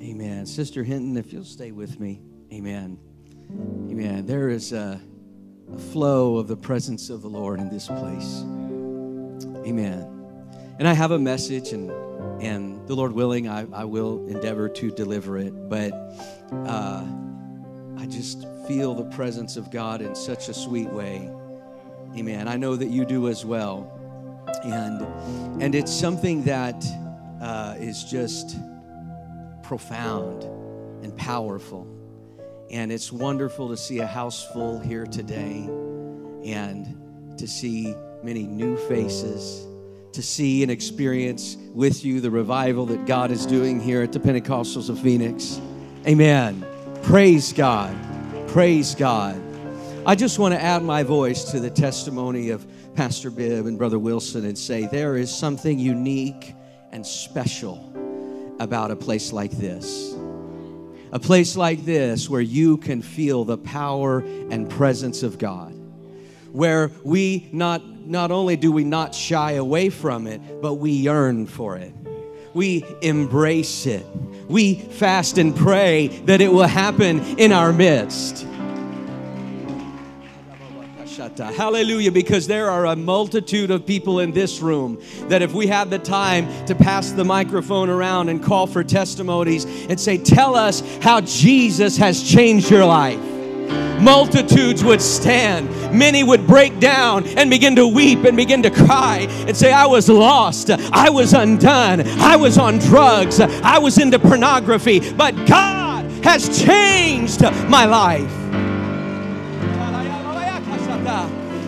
Amen. Sister Hinton, if you'll stay with me. Amen. Amen. There is a, a flow of the presence of the Lord in this place. Amen. And I have a message, and and the Lord willing, I, I will endeavor to deliver it. But uh, I just feel the presence of God in such a sweet way. Amen. I know that you do as well. And and it's something that uh, is just profound and powerful. And it's wonderful to see a house full here today and to see many new faces, to see and experience with you the revival that God is doing here at the Pentecostals of Phoenix. Amen. Praise God. Praise God. I just want to add my voice to the testimony of Pastor Bibb and Brother Wilson and say there is something unique and special about a place like this. A place like this where you can feel the power and presence of God. Where we not not only do we not shy away from it, but we yearn for it. We embrace it. We fast and pray that it will happen in our midst. Hallelujah, because there are a multitude of people in this room that if we had the time to pass the microphone around and call for testimonies and say, Tell us how Jesus has changed your life. Multitudes would stand. Many would break down and begin to weep and begin to cry and say, I was lost. I was undone. I was on drugs. I was into pornography. But God has changed my life.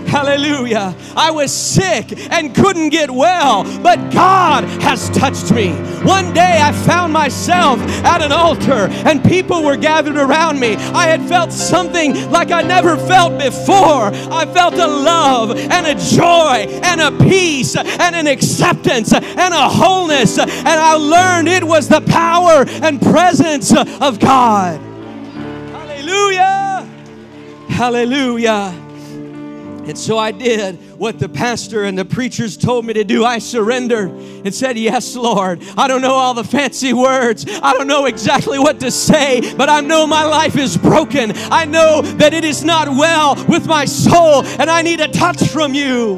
Hallelujah. I was sick and couldn't get well, but God has touched me. One day I found myself at an altar and people were gathered around me. I had felt something like I never felt before. I felt a love and a joy and a peace and an acceptance and a wholeness. And I learned it was the power and presence of God. Hallelujah. Hallelujah. And so I did what the pastor and the preachers told me to do. I surrendered and said, Yes, Lord. I don't know all the fancy words. I don't know exactly what to say, but I know my life is broken. I know that it is not well with my soul, and I need a touch from you.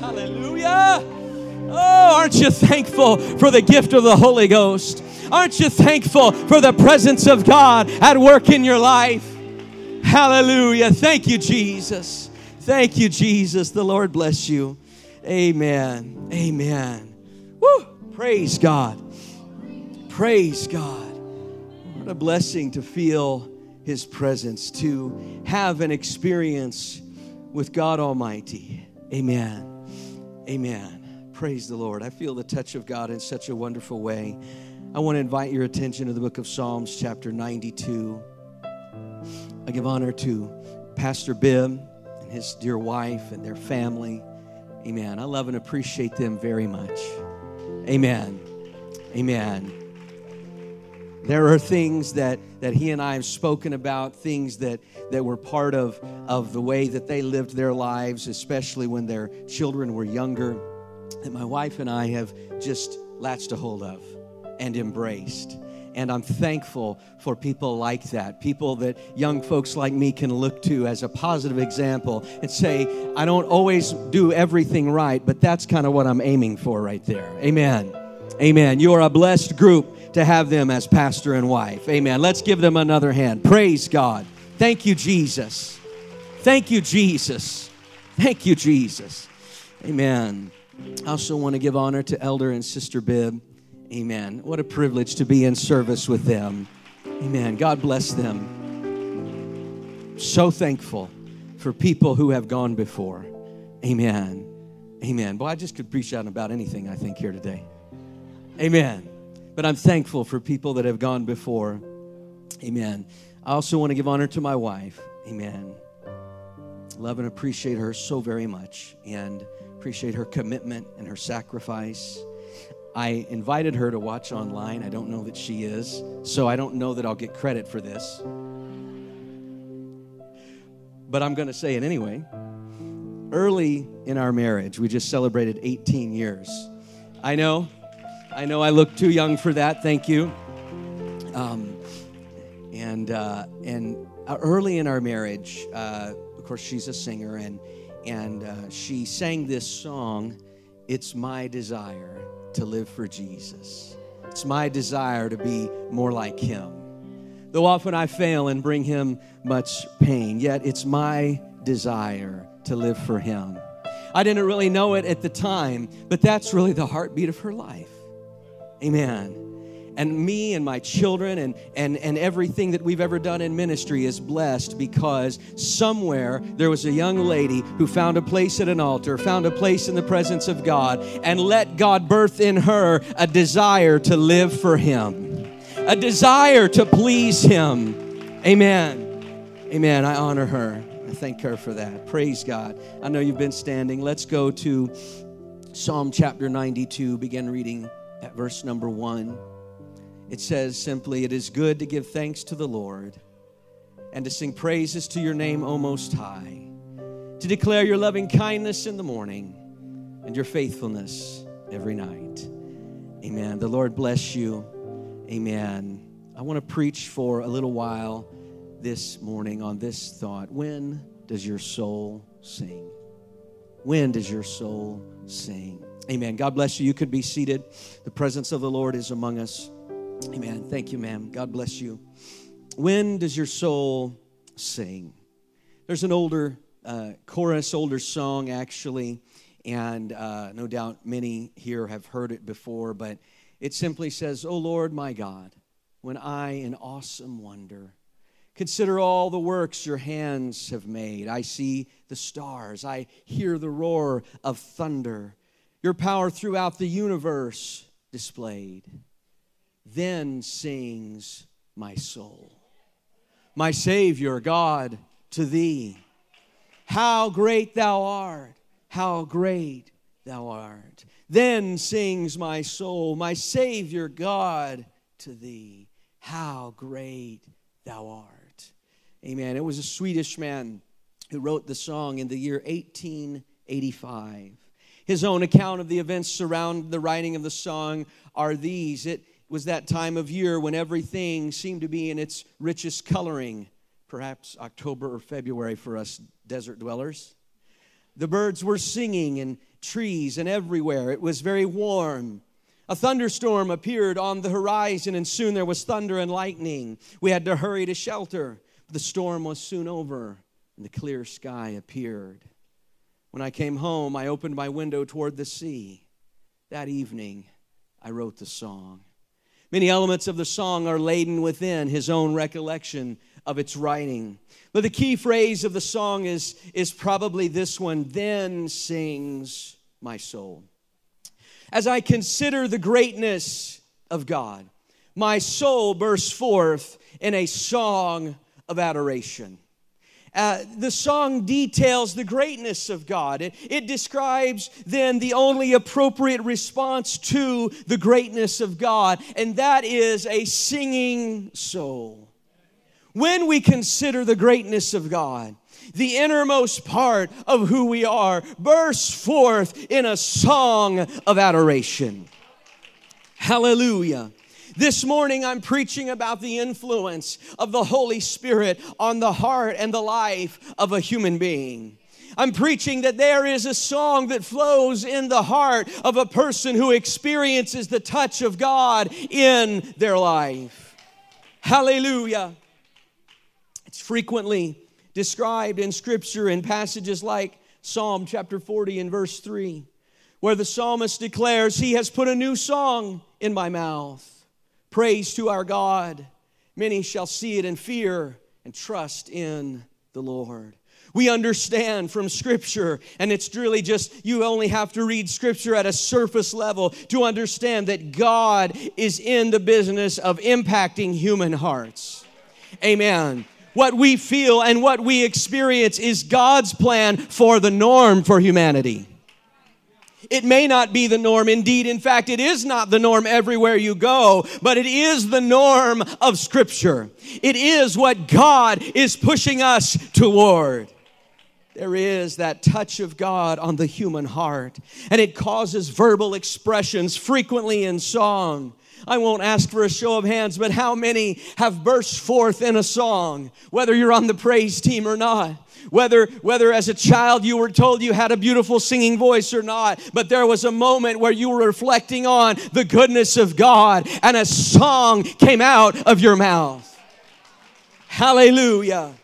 Hallelujah. Oh, aren't you thankful for the gift of the Holy Ghost? Aren't you thankful for the presence of God at work in your life? Hallelujah. Thank you, Jesus. Thank you, Jesus. The Lord bless you. Amen. Amen. Woo. Praise God. Praise God. What a blessing to feel His presence, to have an experience with God Almighty. Amen. Amen. Praise the Lord. I feel the touch of God in such a wonderful way. I want to invite your attention to the book of Psalms, chapter 92. I give honor to Pastor Bibb and his dear wife and their family. Amen. I love and appreciate them very much. Amen. Amen. There are things that, that he and I have spoken about, things that, that were part of, of the way that they lived their lives, especially when their children were younger, that my wife and I have just latched a hold of and embraced. And I'm thankful for people like that, people that young folks like me can look to as a positive example and say, I don't always do everything right, but that's kind of what I'm aiming for right there. Amen. Amen. You are a blessed group to have them as pastor and wife. Amen. Let's give them another hand. Praise God. Thank you, Jesus. Thank you, Jesus. Thank you, Jesus. Amen. I also want to give honor to Elder and Sister Bibb. Amen. What a privilege to be in service with them. Amen. God bless them. So thankful for people who have gone before. Amen. Amen. Boy, I just could preach out about anything, I think, here today. Amen. But I'm thankful for people that have gone before. Amen. I also want to give honor to my wife. Amen. Love and appreciate her so very much and appreciate her commitment and her sacrifice. I invited her to watch online. I don't know that she is, so I don't know that I'll get credit for this. But I'm going to say it anyway. Early in our marriage, we just celebrated 18 years. I know, I know I look too young for that. Thank you. Um, and uh, and uh, early in our marriage, uh, of course, she's a singer, and and uh, she sang this song. It's my desire to live for Jesus. It's my desire to be more like Him. Though often I fail and bring Him much pain, yet it's my desire to live for Him. I didn't really know it at the time, but that's really the heartbeat of her life. Amen and me and my children and, and, and everything that we've ever done in ministry is blessed because somewhere there was a young lady who found a place at an altar, found a place in the presence of God, and let God birth in her a desire to live for Him, a desire to please Him. Amen. Amen. I honor her. I thank her for that. Praise God. I know you've been standing. Let's go to Psalm chapter 92, begin reading at verse number 1. It says simply, It is good to give thanks to the Lord and to sing praises to your name, O Most High, to declare your loving kindness in the morning and your faithfulness every night. Amen. The Lord bless you. Amen. I want to preach for a little while this morning on this thought. When does your soul sing? When does your soul sing? Amen. God bless you. You could be seated. The presence of the Lord is among us. Amen. Thank you, ma'am. God bless you. When does your soul sing? There's an older uh, chorus, older song actually, and uh, no doubt many here have heard it before, but it simply says, O Lord my God, when I in awesome wonder consider all the works your hands have made, I see the stars, I hear the roar of thunder, your power throughout the universe displayed. Then sings my soul, My Savior, God, to thee. How great thou art! How great thou art! Then sings my soul, My Savior, God, to thee. How great thou art! Amen. It was a Swedish man who wrote the song in the year 1885. His own account of the events surrounding the writing of the song are these. It was that time of year when everything seemed to be in its richest coloring, perhaps October or February for us desert dwellers. The birds were singing in trees and everywhere. It was very warm. A thunderstorm appeared on the horizon, and soon there was thunder and lightning. We had to hurry to shelter. The storm was soon over, and the clear sky appeared. When I came home, I opened my window toward the sea. That evening, I wrote the song. Many elements of the song are laden within his own recollection of its writing. But the key phrase of the song is, is probably this one Then sings my soul. As I consider the greatness of God, my soul bursts forth in a song of adoration. Uh, the song details the greatness of God. It, it describes then the only appropriate response to the greatness of God, and that is a singing soul. When we consider the greatness of God, the innermost part of who we are bursts forth in a song of adoration. Hallelujah. This morning, I'm preaching about the influence of the Holy Spirit on the heart and the life of a human being. I'm preaching that there is a song that flows in the heart of a person who experiences the touch of God in their life. Hallelujah. It's frequently described in Scripture in passages like Psalm chapter 40 and verse 3, where the psalmist declares, He has put a new song in my mouth. Praise to our God. Many shall see it and fear and trust in the Lord. We understand from Scripture, and it's really just you only have to read Scripture at a surface level to understand that God is in the business of impacting human hearts. Amen. What we feel and what we experience is God's plan for the norm for humanity. It may not be the norm. Indeed, in fact, it is not the norm everywhere you go, but it is the norm of Scripture. It is what God is pushing us toward. There is that touch of God on the human heart, and it causes verbal expressions frequently in song. I won't ask for a show of hands, but how many have burst forth in a song, whether you're on the praise team or not? Whether, whether as a child you were told you had a beautiful singing voice or not, but there was a moment where you were reflecting on the goodness of God and a song came out of your mouth. Hallelujah.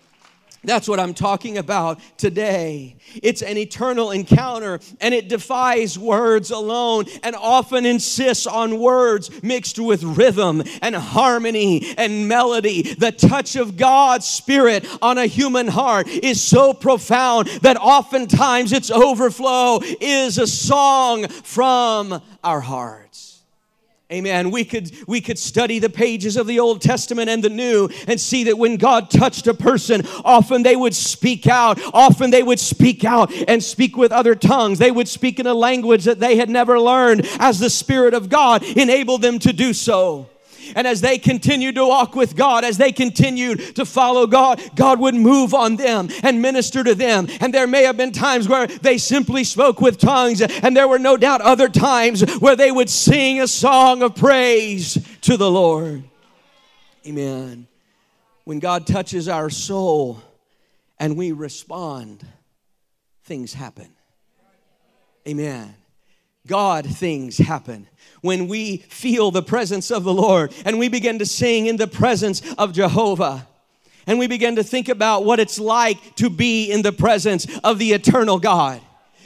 That's what I'm talking about today. It's an eternal encounter and it defies words alone and often insists on words mixed with rhythm and harmony and melody. The touch of God's Spirit on a human heart is so profound that oftentimes its overflow is a song from our hearts. Amen. We could, we could study the pages of the Old Testament and the New and see that when God touched a person, often they would speak out. Often they would speak out and speak with other tongues. They would speak in a language that they had never learned as the Spirit of God enabled them to do so. And as they continued to walk with God, as they continued to follow God, God would move on them and minister to them. And there may have been times where they simply spoke with tongues, and there were no doubt other times where they would sing a song of praise to the Lord. Amen. When God touches our soul and we respond, things happen. Amen. God things happen when we feel the presence of the Lord and we begin to sing in the presence of Jehovah. And we begin to think about what it's like to be in the presence of the eternal God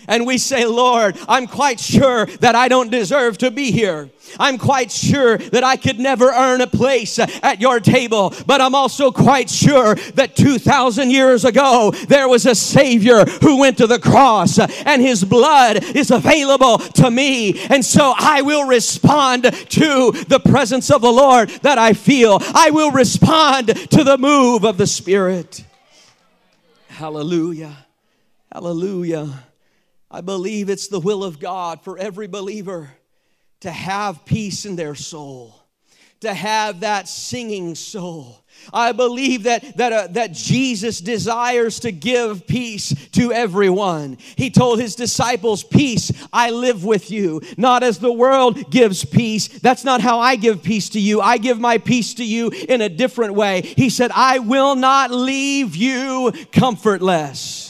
and we say, Lord, I'm quite sure that I don't deserve to be here. I'm quite sure that I could never earn a place at your table, but I'm also quite sure that 2,000 years ago there was a Savior who went to the cross and his blood is available to me. And so I will respond to the presence of the Lord that I feel. I will respond to the move of the Spirit. Hallelujah. Hallelujah. I believe it's the will of God for every believer to have peace in their soul, to have that singing soul. I believe that, that, uh, that Jesus desires to give peace to everyone. He told his disciples, Peace I live with you, not as the world gives peace. That's not how I give peace to you. I give my peace to you in a different way. He said, I will not leave you comfortless.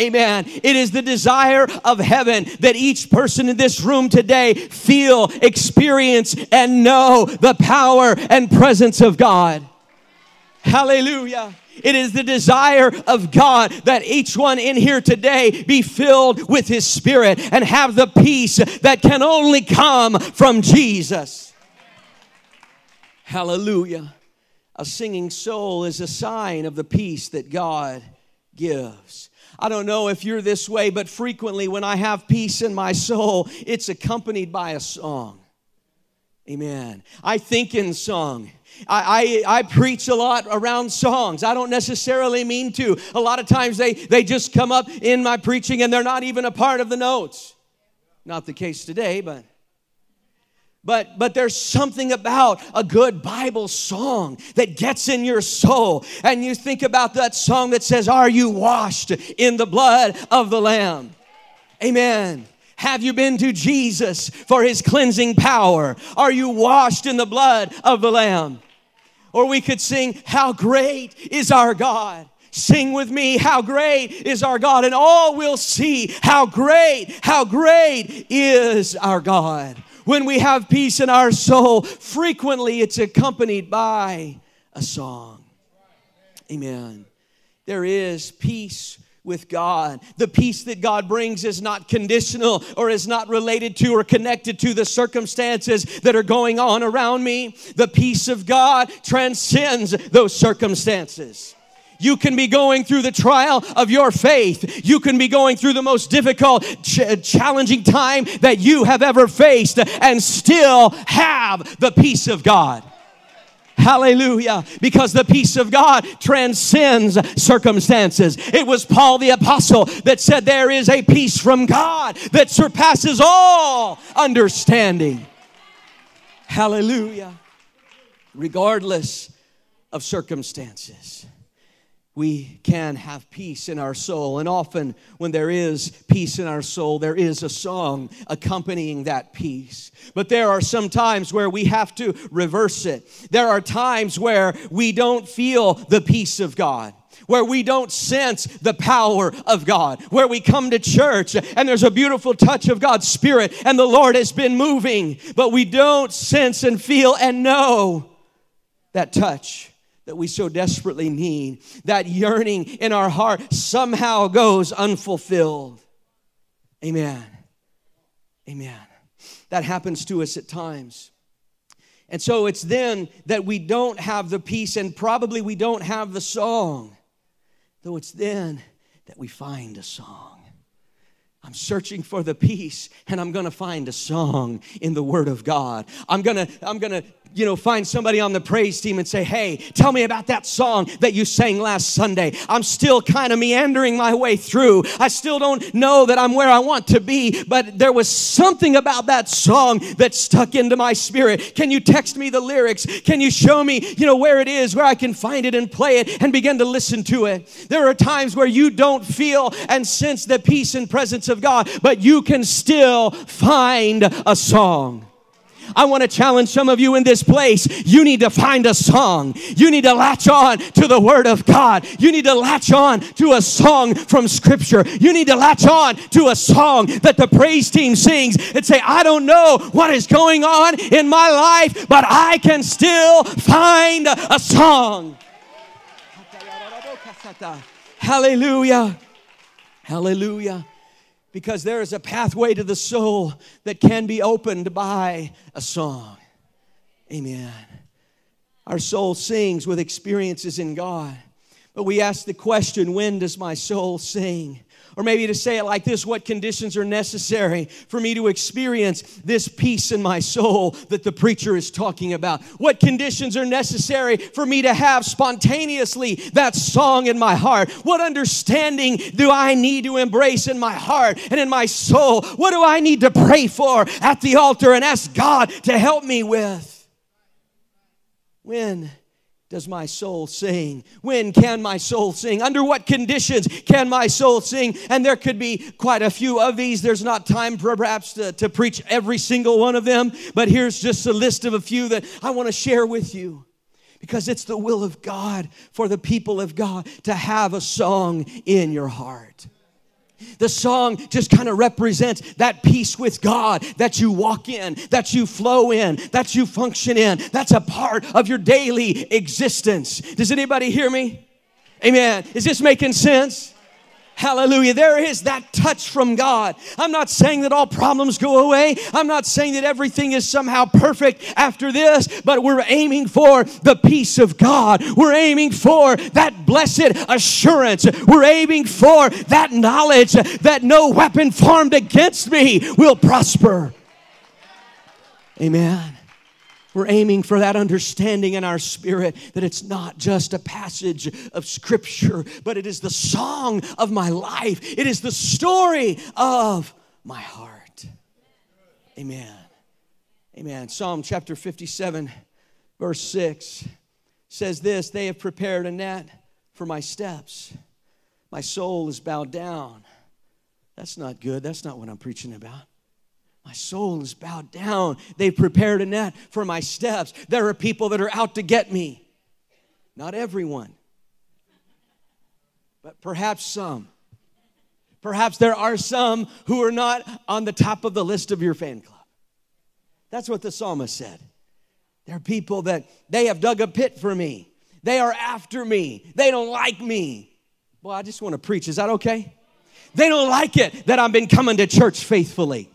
Amen. It is the desire of heaven that each person in this room today feel, experience, and know the power and presence of God. Hallelujah. It is the desire of God that each one in here today be filled with His Spirit and have the peace that can only come from Jesus. Hallelujah. A singing soul is a sign of the peace that God gives. I don't know if you're this way, but frequently when I have peace in my soul, it's accompanied by a song. Amen. I think in song. I, I, I, preach a lot around songs. I don't necessarily mean to. A lot of times they, they just come up in my preaching and they're not even a part of the notes. Not the case today, but but, but there's something about a good Bible song that gets in your soul. And you think about that song that says, Are you washed in the blood of the Lamb? Amen. Have you been to Jesus for his cleansing power? Are you washed in the blood of the Lamb? Or we could sing, How great is our God! Sing with me, How great is our God! And all will see how great, how great is our God when we have peace in our soul, frequently it's accompanied by a song. Amen. There is peace with God. The peace that God brings is not conditional or is not related to or connected to the circumstances that are going on around me. The peace of God transcends those circumstances. You can be going through the trial of your faith. You can be going through the most difficult, ch- uh, challenging time that you have ever faced and still have the peace of God. Hallelujah. Because the peace of God transcends circumstances. It was Paul the apostle that said there is a peace from God that surpasses all understanding. Hallelujah. Regardless of circumstances. We can have peace in our soul. And often, when there is peace in our soul, there is a song accompanying that peace. But there are some times where we have to reverse it. There are times where we don't feel the peace of God where we don't sense the power of God, where we come to church and there's a beautiful touch of God's Spirit and the Lord has been moving, but we don't sense and feel and know that touch that we so desperately need. That yearning in our heart somehow goes unfulfilled. Amen. Amen. That happens to us at times. And so it's then that we don't have the peace and probably we don't have the song. Though it's then that we find a song. I'm searching for the peace and I'm going to find a song in the word of God. I'm going to I'm going to you know, find somebody on the praise team and say, Hey, tell me about that song that you sang last Sunday. I'm still kind of meandering my way through. I still don't know that I'm where I want to be, but there was something about that song that stuck into my spirit. Can you text me the lyrics? Can you show me, you know, where it is, where I can find it and play it and begin to listen to it? There are times where you don't feel and sense the peace and presence of God, but you can still find a song. I want to challenge some of you in this place. You need to find a song. You need to latch on to the Word of God. You need to latch on to a song from Scripture. You need to latch on to a song that the praise team sings and say, I don't know what is going on in my life, but I can still find a song. Hallelujah. Hallelujah because there is a pathway to the soul that can be opened by a song. Amen. Our soul sings with experiences in God. But we ask the question when does my soul sing? Or maybe to say it like this what conditions are necessary for me to experience this peace in my soul that the preacher is talking about? What conditions are necessary for me to have spontaneously that song in my heart? What understanding do I need to embrace in my heart and in my soul? What do I need to pray for at the altar and ask God to help me with? When does my soul sing? When can my soul sing? Under what conditions can my soul sing? And there could be quite a few of these. There's not time perhaps to, to preach every single one of them, but here's just a list of a few that I want to share with you because it's the will of God for the people of God to have a song in your heart. The song just kind of represents that peace with God that you walk in, that you flow in, that you function in. That's a part of your daily existence. Does anybody hear me? Amen. Is this making sense? Hallelujah. There is that touch from God. I'm not saying that all problems go away. I'm not saying that everything is somehow perfect after this, but we're aiming for the peace of God. We're aiming for that blessed assurance. We're aiming for that knowledge that no weapon formed against me will prosper. Amen. We're aiming for that understanding in our spirit that it's not just a passage of scripture, but it is the song of my life. It is the story of my heart. Amen. Amen. Psalm chapter 57, verse 6 says this They have prepared a net for my steps. My soul is bowed down. That's not good. That's not what I'm preaching about. My soul is bowed down. They've prepared a net for my steps. There are people that are out to get me. Not everyone, but perhaps some. Perhaps there are some who are not on the top of the list of your fan club. That's what the psalmist said. There are people that they have dug a pit for me. They are after me. They don't like me. Well, I just want to preach. Is that okay? They don't like it that I've been coming to church faithfully.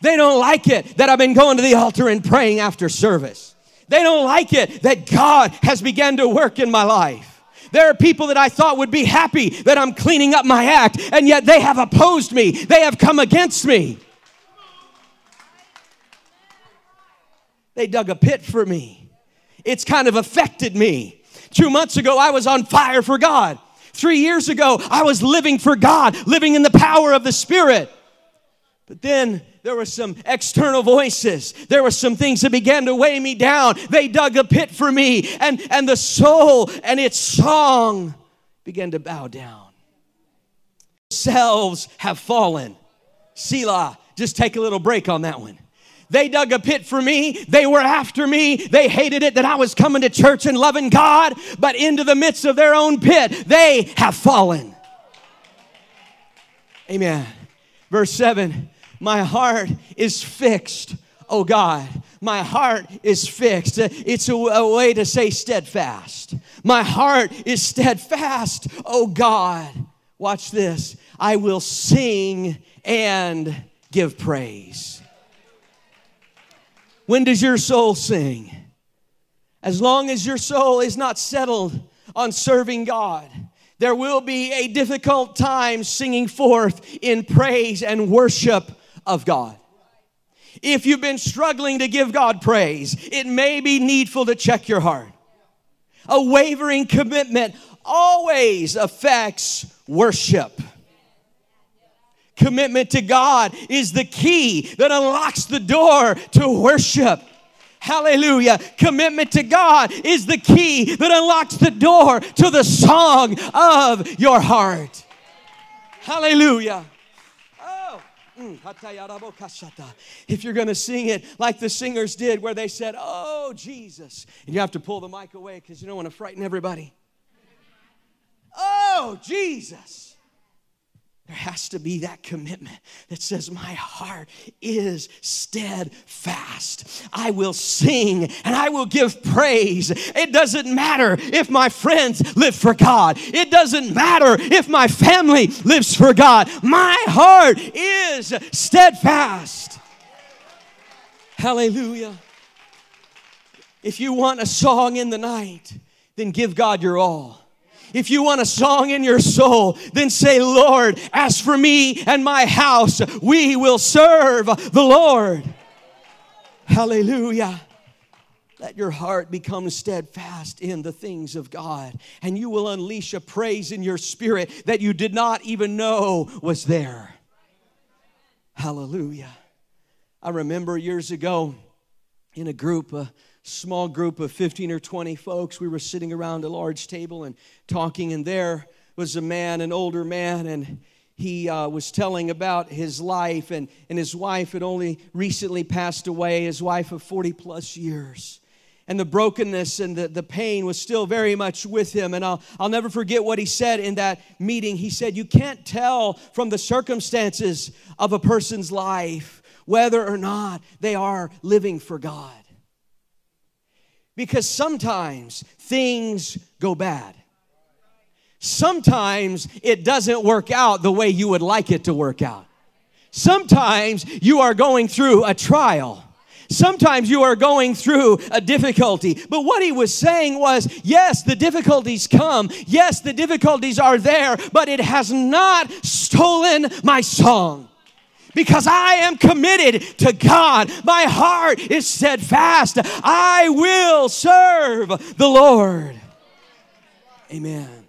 They don't like it that I've been going to the altar and praying after service. They don't like it that God has begun to work in my life. There are people that I thought would be happy that I'm cleaning up my act, and yet they have opposed me. They have come against me. They dug a pit for me. It's kind of affected me. Two months ago, I was on fire for God. Three years ago, I was living for God, living in the power of the Spirit. But then there were some external voices. There were some things that began to weigh me down. They dug a pit for me, and, and the soul and its song began to bow down. Selves have fallen. Selah, just take a little break on that one. They dug a pit for me. They were after me. They hated it that I was coming to church and loving God, but into the midst of their own pit, they have fallen. Amen. Verse 7 My heart is fixed, oh God. My heart is fixed. It's a, a way to say steadfast. My heart is steadfast, oh God. Watch this. I will sing and give praise. When does your soul sing? As long as your soul is not settled on serving God, there will be a difficult time singing forth in praise and worship of God. If you've been struggling to give God praise, it may be needful to check your heart. A wavering commitment always affects worship. Commitment to God is the key that unlocks the door to worship. Hallelujah. Commitment to God is the key that unlocks the door to the song of your heart. Hallelujah. Mm, if you're going to sing it like the singers did, where they said, Oh, Jesus, and you have to pull the mic away because you don't want to frighten everybody. Oh, Jesus. There has to be that commitment that says, My heart is steadfast. I will sing and I will give praise. It doesn't matter if my friends live for God, it doesn't matter if my family lives for God. My heart is steadfast. Hallelujah. If you want a song in the night, then give God your all. If you want a song in your soul, then say, Lord, as for me and my house, we will serve the Lord. Hallelujah. Let your heart become steadfast in the things of God, and you will unleash a praise in your spirit that you did not even know was there. Hallelujah. I remember years ago in a group, uh, small group of 15 or 20 folks. We were sitting around a large table and talking, and there was a man, an older man, and he uh, was telling about his life, and, and his wife had only recently passed away, his wife of 40 plus years. And the brokenness and the, the pain was still very much with him. And I'll, I'll never forget what he said in that meeting. He said, You can't tell from the circumstances of a person's life whether or not they are living for God. Because sometimes things go bad. Sometimes it doesn't work out the way you would like it to work out. Sometimes you are going through a trial. Sometimes you are going through a difficulty. But what he was saying was yes, the difficulties come. Yes, the difficulties are there, but it has not stolen my song because I am committed to God. My heart is steadfast. I will serve the Lord. Amen.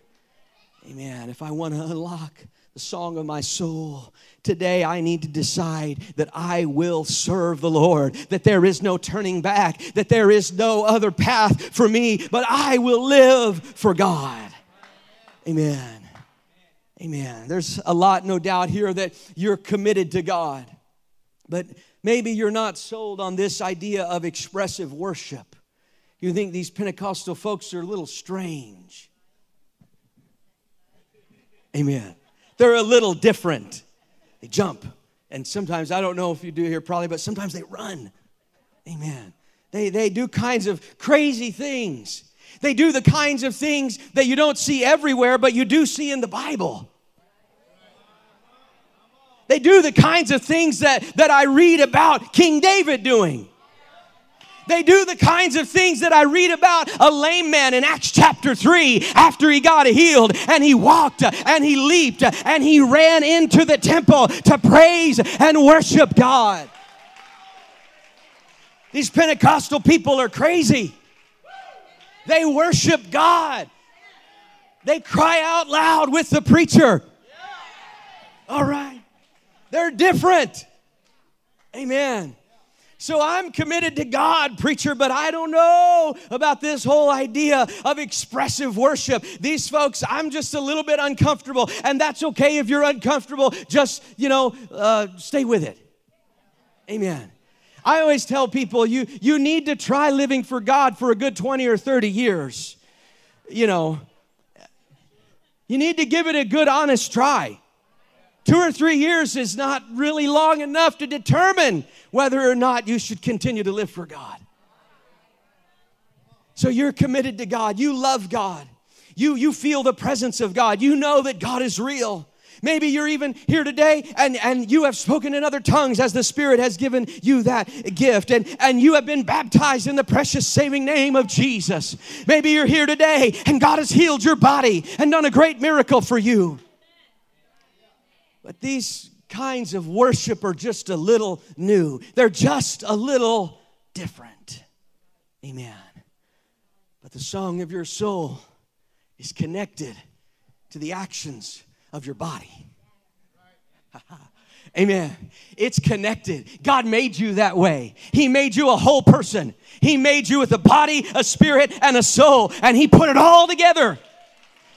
Amen. If I want to unlock the song of my soul, today I need to decide that I will serve the Lord, that there is no turning back, that there is no other path for me, but I will live for God. Amen. Amen. There's a lot, no doubt, here that you're committed to God. But maybe you're not sold on this idea of expressive worship. You think these Pentecostal folks are a little strange. Amen. They're a little different. They jump. And sometimes, I don't know if you do here probably, but sometimes they run. Amen. They, they do kinds of crazy things. They do the kinds of things that you don't see everywhere, but you do see in the Bible. They do the kinds of things that, that I read about King David doing. They do the kinds of things that I read about a lame man in Acts chapter 3 after he got healed and he walked and he leaped and he ran into the temple to praise and worship God. These Pentecostal people are crazy. They worship God. They cry out loud with the preacher. All right. They're different. Amen. So I'm committed to God, preacher, but I don't know about this whole idea of expressive worship. These folks, I'm just a little bit uncomfortable, and that's okay if you're uncomfortable. Just, you know, uh, stay with it. Amen. I always tell people you, you need to try living for God for a good 20 or 30 years. You know, you need to give it a good, honest try. Two or three years is not really long enough to determine whether or not you should continue to live for God. So you're committed to God. You love God. You, you feel the presence of God. You know that God is real. Maybe you're even here today and, and you have spoken in other tongues as the Spirit has given you that gift, and, and you have been baptized in the precious saving name of Jesus. Maybe you're here today and God has healed your body and done a great miracle for you. But these kinds of worship are just a little new, they're just a little different. Amen. But the song of your soul is connected to the actions of your body. Amen. It's connected. God made you that way. He made you a whole person. He made you with a body, a spirit, and a soul, and He put it all together.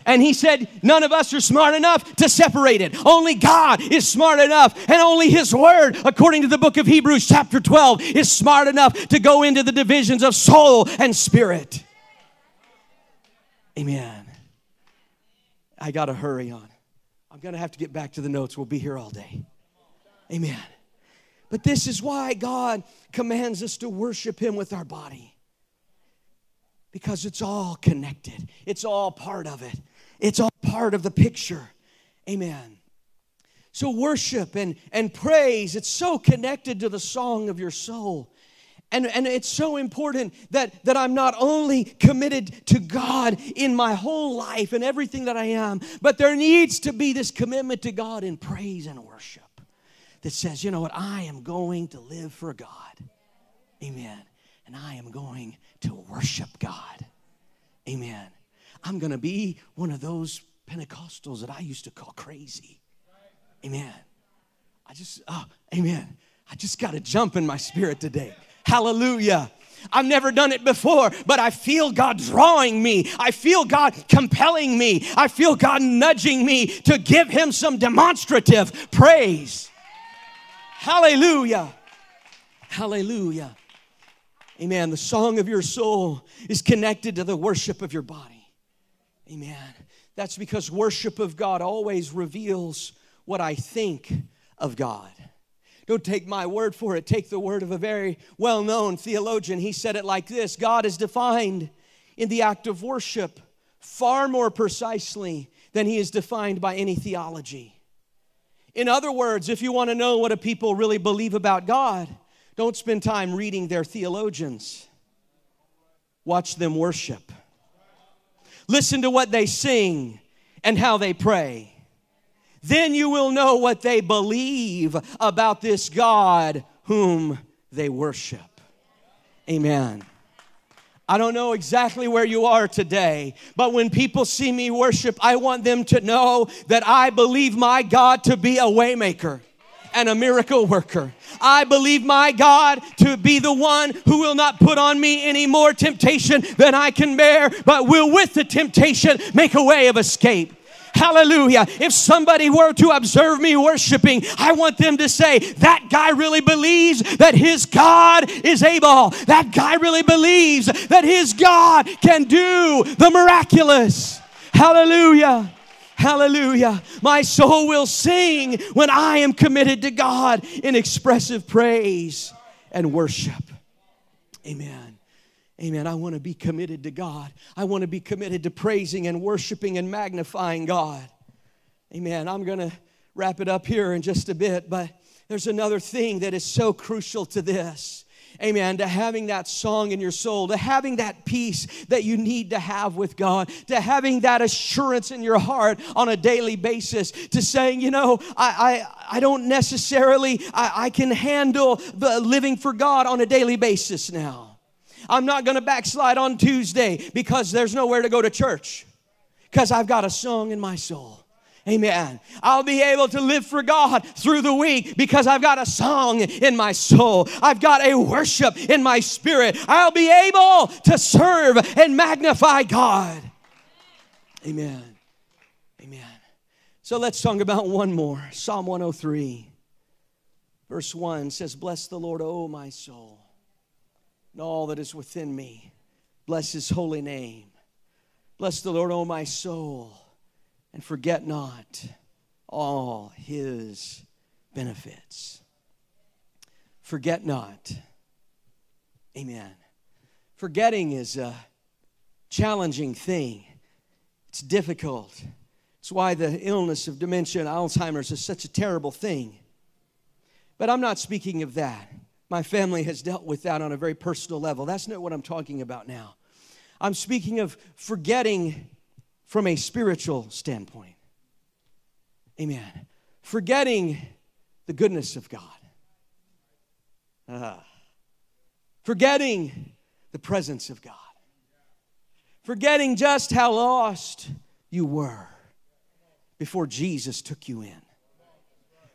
And he said, None of us are smart enough to separate it. Only God is smart enough, and only His Word, according to the book of Hebrews, chapter 12, is smart enough to go into the divisions of soul and spirit. Amen. I got to hurry on. I'm going to have to get back to the notes. We'll be here all day. Amen. But this is why God commands us to worship Him with our body because it's all connected, it's all part of it. It's all part of the picture. Amen. So, worship and, and praise, it's so connected to the song of your soul. And, and it's so important that, that I'm not only committed to God in my whole life and everything that I am, but there needs to be this commitment to God in praise and worship that says, you know what, I am going to live for God. Amen. And I am going to worship God. Amen. I'm going to be one of those Pentecostals that I used to call crazy. Amen. I just, oh, amen. I just got to jump in my spirit today. Hallelujah. I've never done it before, but I feel God drawing me. I feel God compelling me. I feel God nudging me to give Him some demonstrative praise. Hallelujah. Hallelujah. Amen. The song of your soul is connected to the worship of your body. Amen. That's because worship of God always reveals what I think of God. Don't take my word for it. Take the word of a very well known theologian. He said it like this God is defined in the act of worship far more precisely than he is defined by any theology. In other words, if you want to know what a people really believe about God, don't spend time reading their theologians, watch them worship. Listen to what they sing and how they pray. Then you will know what they believe about this God whom they worship. Amen. I don't know exactly where you are today, but when people see me worship, I want them to know that I believe my God to be a waymaker and a miracle worker. I believe my God to be the one who will not put on me any more temptation than I can bear, but will with the temptation make a way of escape. Hallelujah. If somebody were to observe me worshiping, I want them to say, That guy really believes that his God is able. That guy really believes that his God can do the miraculous. Hallelujah. Hallelujah. My soul will sing when I am committed to God in expressive praise and worship. Amen. Amen. I want to be committed to God. I want to be committed to praising and worshiping and magnifying God. Amen. I'm going to wrap it up here in just a bit, but there's another thing that is so crucial to this amen, to having that song in your soul, to having that peace that you need to have with God, to having that assurance in your heart on a daily basis, to saying, you know, I, I, I don't necessarily, I, I can handle the living for God on a daily basis now. I'm not going to backslide on Tuesday because there's nowhere to go to church because I've got a song in my soul. Amen. I'll be able to live for God through the week because I've got a song in my soul. I've got a worship in my spirit. I'll be able to serve and magnify God. Amen. Amen. So let's talk about one more. Psalm 103, verse 1 says, Bless the Lord, O my soul, and all that is within me. Bless his holy name. Bless the Lord, O my soul and forget not all his benefits. Forget not. Amen. Forgetting is a challenging thing, it's difficult. It's why the illness of dementia and Alzheimer's is such a terrible thing. But I'm not speaking of that. My family has dealt with that on a very personal level. That's not what I'm talking about now. I'm speaking of forgetting from a spiritual standpoint. Amen. Forgetting the goodness of God. Uh, forgetting the presence of God. Forgetting just how lost you were before Jesus took you in.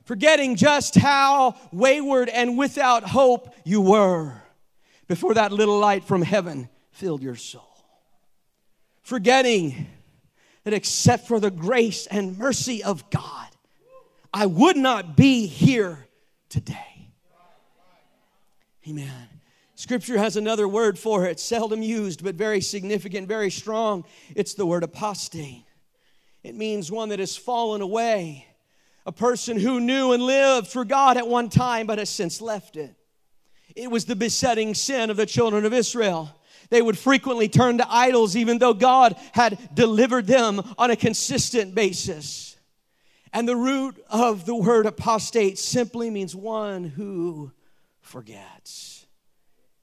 Forgetting just how wayward and without hope you were before that little light from heaven filled your soul. Forgetting that except for the grace and mercy of God, I would not be here today. Amen. Scripture has another word for it, seldom used, but very significant, very strong. It's the word apostate. It means one that has fallen away, a person who knew and lived for God at one time, but has since left it. It was the besetting sin of the children of Israel. They would frequently turn to idols, even though God had delivered them on a consistent basis. And the root of the word apostate simply means one who forgets.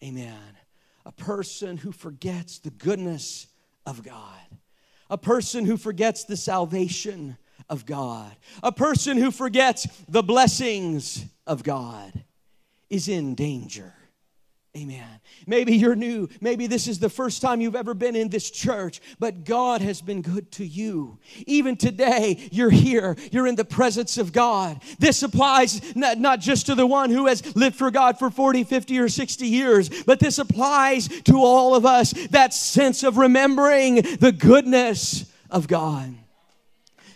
Amen. A person who forgets the goodness of God, a person who forgets the salvation of God, a person who forgets the blessings of God is in danger. Amen. Maybe you're new. Maybe this is the first time you've ever been in this church, but God has been good to you. Even today, you're here. You're in the presence of God. This applies not, not just to the one who has lived for God for 40, 50, or 60 years, but this applies to all of us. That sense of remembering the goodness of God,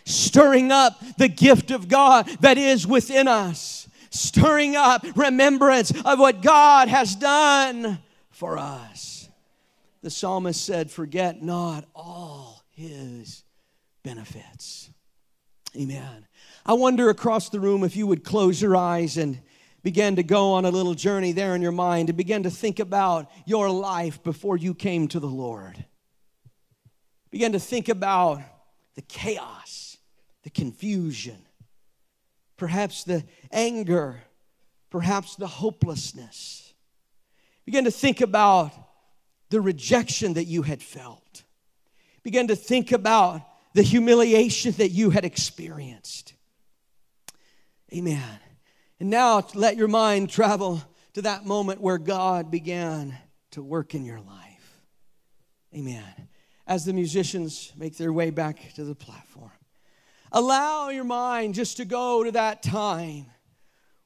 stirring up the gift of God that is within us stirring up remembrance of what God has done for us. The psalmist said, Forget not all his benefits. Amen. I wonder across the room if you would close your eyes and begin to go on a little journey there in your mind and begin to think about your life before you came to the Lord. Begin to think about the chaos, the confusion, perhaps the anger, perhaps the hopelessness. Begin to think about the rejection that you had felt. Begin to think about the humiliation that you had experienced. Amen. And now let your mind travel to that moment where God began to work in your life. Amen. As the musicians make their way back to the platform. Allow your mind just to go to that time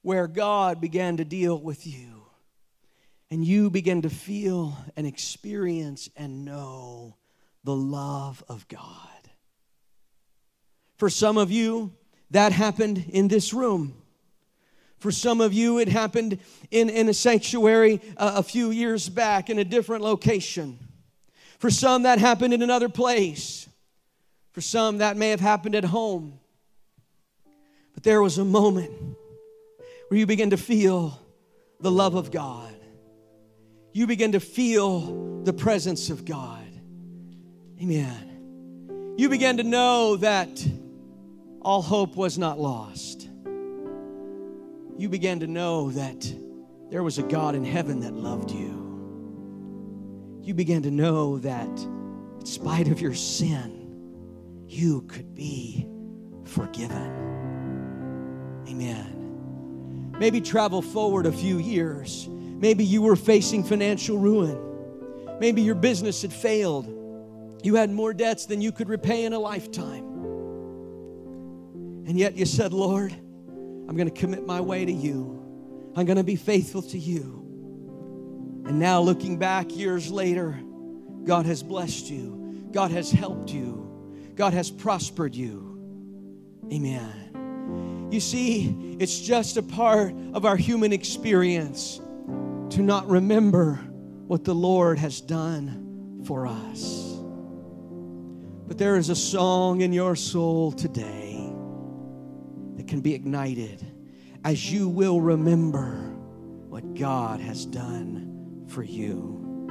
where God began to deal with you. And you begin to feel and experience and know the love of God. For some of you, that happened in this room. For some of you, it happened in, in a sanctuary uh, a few years back in a different location. For some, that happened in another place. For some, that may have happened at home. But there was a moment where you begin to feel the love of God. You begin to feel the presence of God. Amen. You began to know that all hope was not lost. You began to know that there was a God in heaven that loved you. You began to know that in spite of your sin, you could be forgiven. Amen. Maybe travel forward a few years. Maybe you were facing financial ruin. Maybe your business had failed. You had more debts than you could repay in a lifetime. And yet you said, Lord, I'm going to commit my way to you. I'm going to be faithful to you. And now, looking back years later, God has blessed you, God has helped you, God has prospered you. Amen. You see, it's just a part of our human experience to not remember what the Lord has done for us. But there is a song in your soul today that can be ignited as you will remember what God has done for you.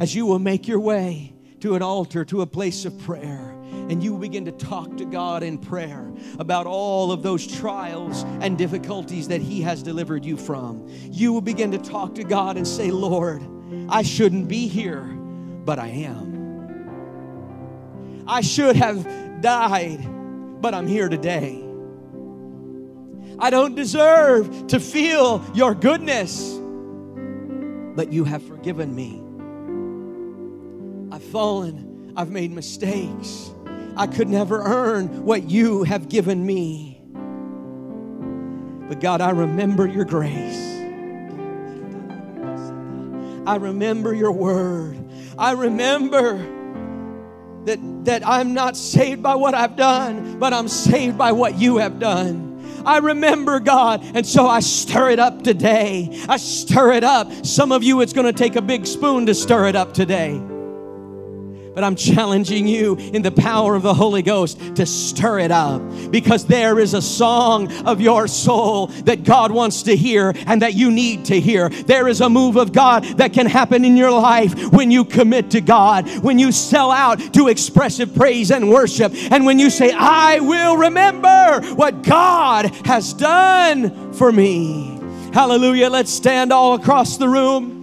As you will make your way to an altar, to a place of prayer, and you begin to talk to God in prayer about all of those trials and difficulties that He has delivered you from. You will begin to talk to God and say, Lord, I shouldn't be here, but I am. I should have died, but I'm here today. I don't deserve to feel your goodness, but you have forgiven me. I've fallen, I've made mistakes. I could never earn what you have given me. But God, I remember your grace. I remember your word. I remember that, that I'm not saved by what I've done, but I'm saved by what you have done. I remember God, and so I stir it up today. I stir it up. Some of you, it's going to take a big spoon to stir it up today. But I'm challenging you in the power of the Holy Ghost to stir it up because there is a song of your soul that God wants to hear and that you need to hear. There is a move of God that can happen in your life when you commit to God, when you sell out to expressive praise and worship, and when you say, I will remember what God has done for me. Hallelujah. Let's stand all across the room.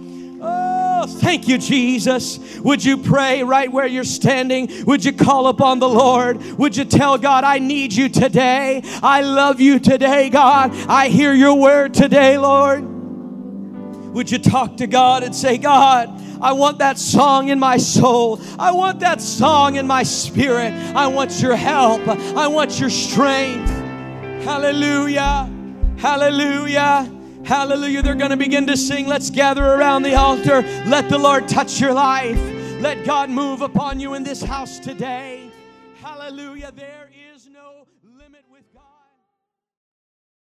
Thank you, Jesus. Would you pray right where you're standing? Would you call upon the Lord? Would you tell God, I need you today? I love you today, God. I hear your word today, Lord. Would you talk to God and say, God, I want that song in my soul. I want that song in my spirit. I want your help. I want your strength. Hallelujah. Hallelujah. Hallelujah. They're going to begin to sing. Let's gather around the altar. Let the Lord touch your life. Let God move upon you in this house today. Hallelujah. There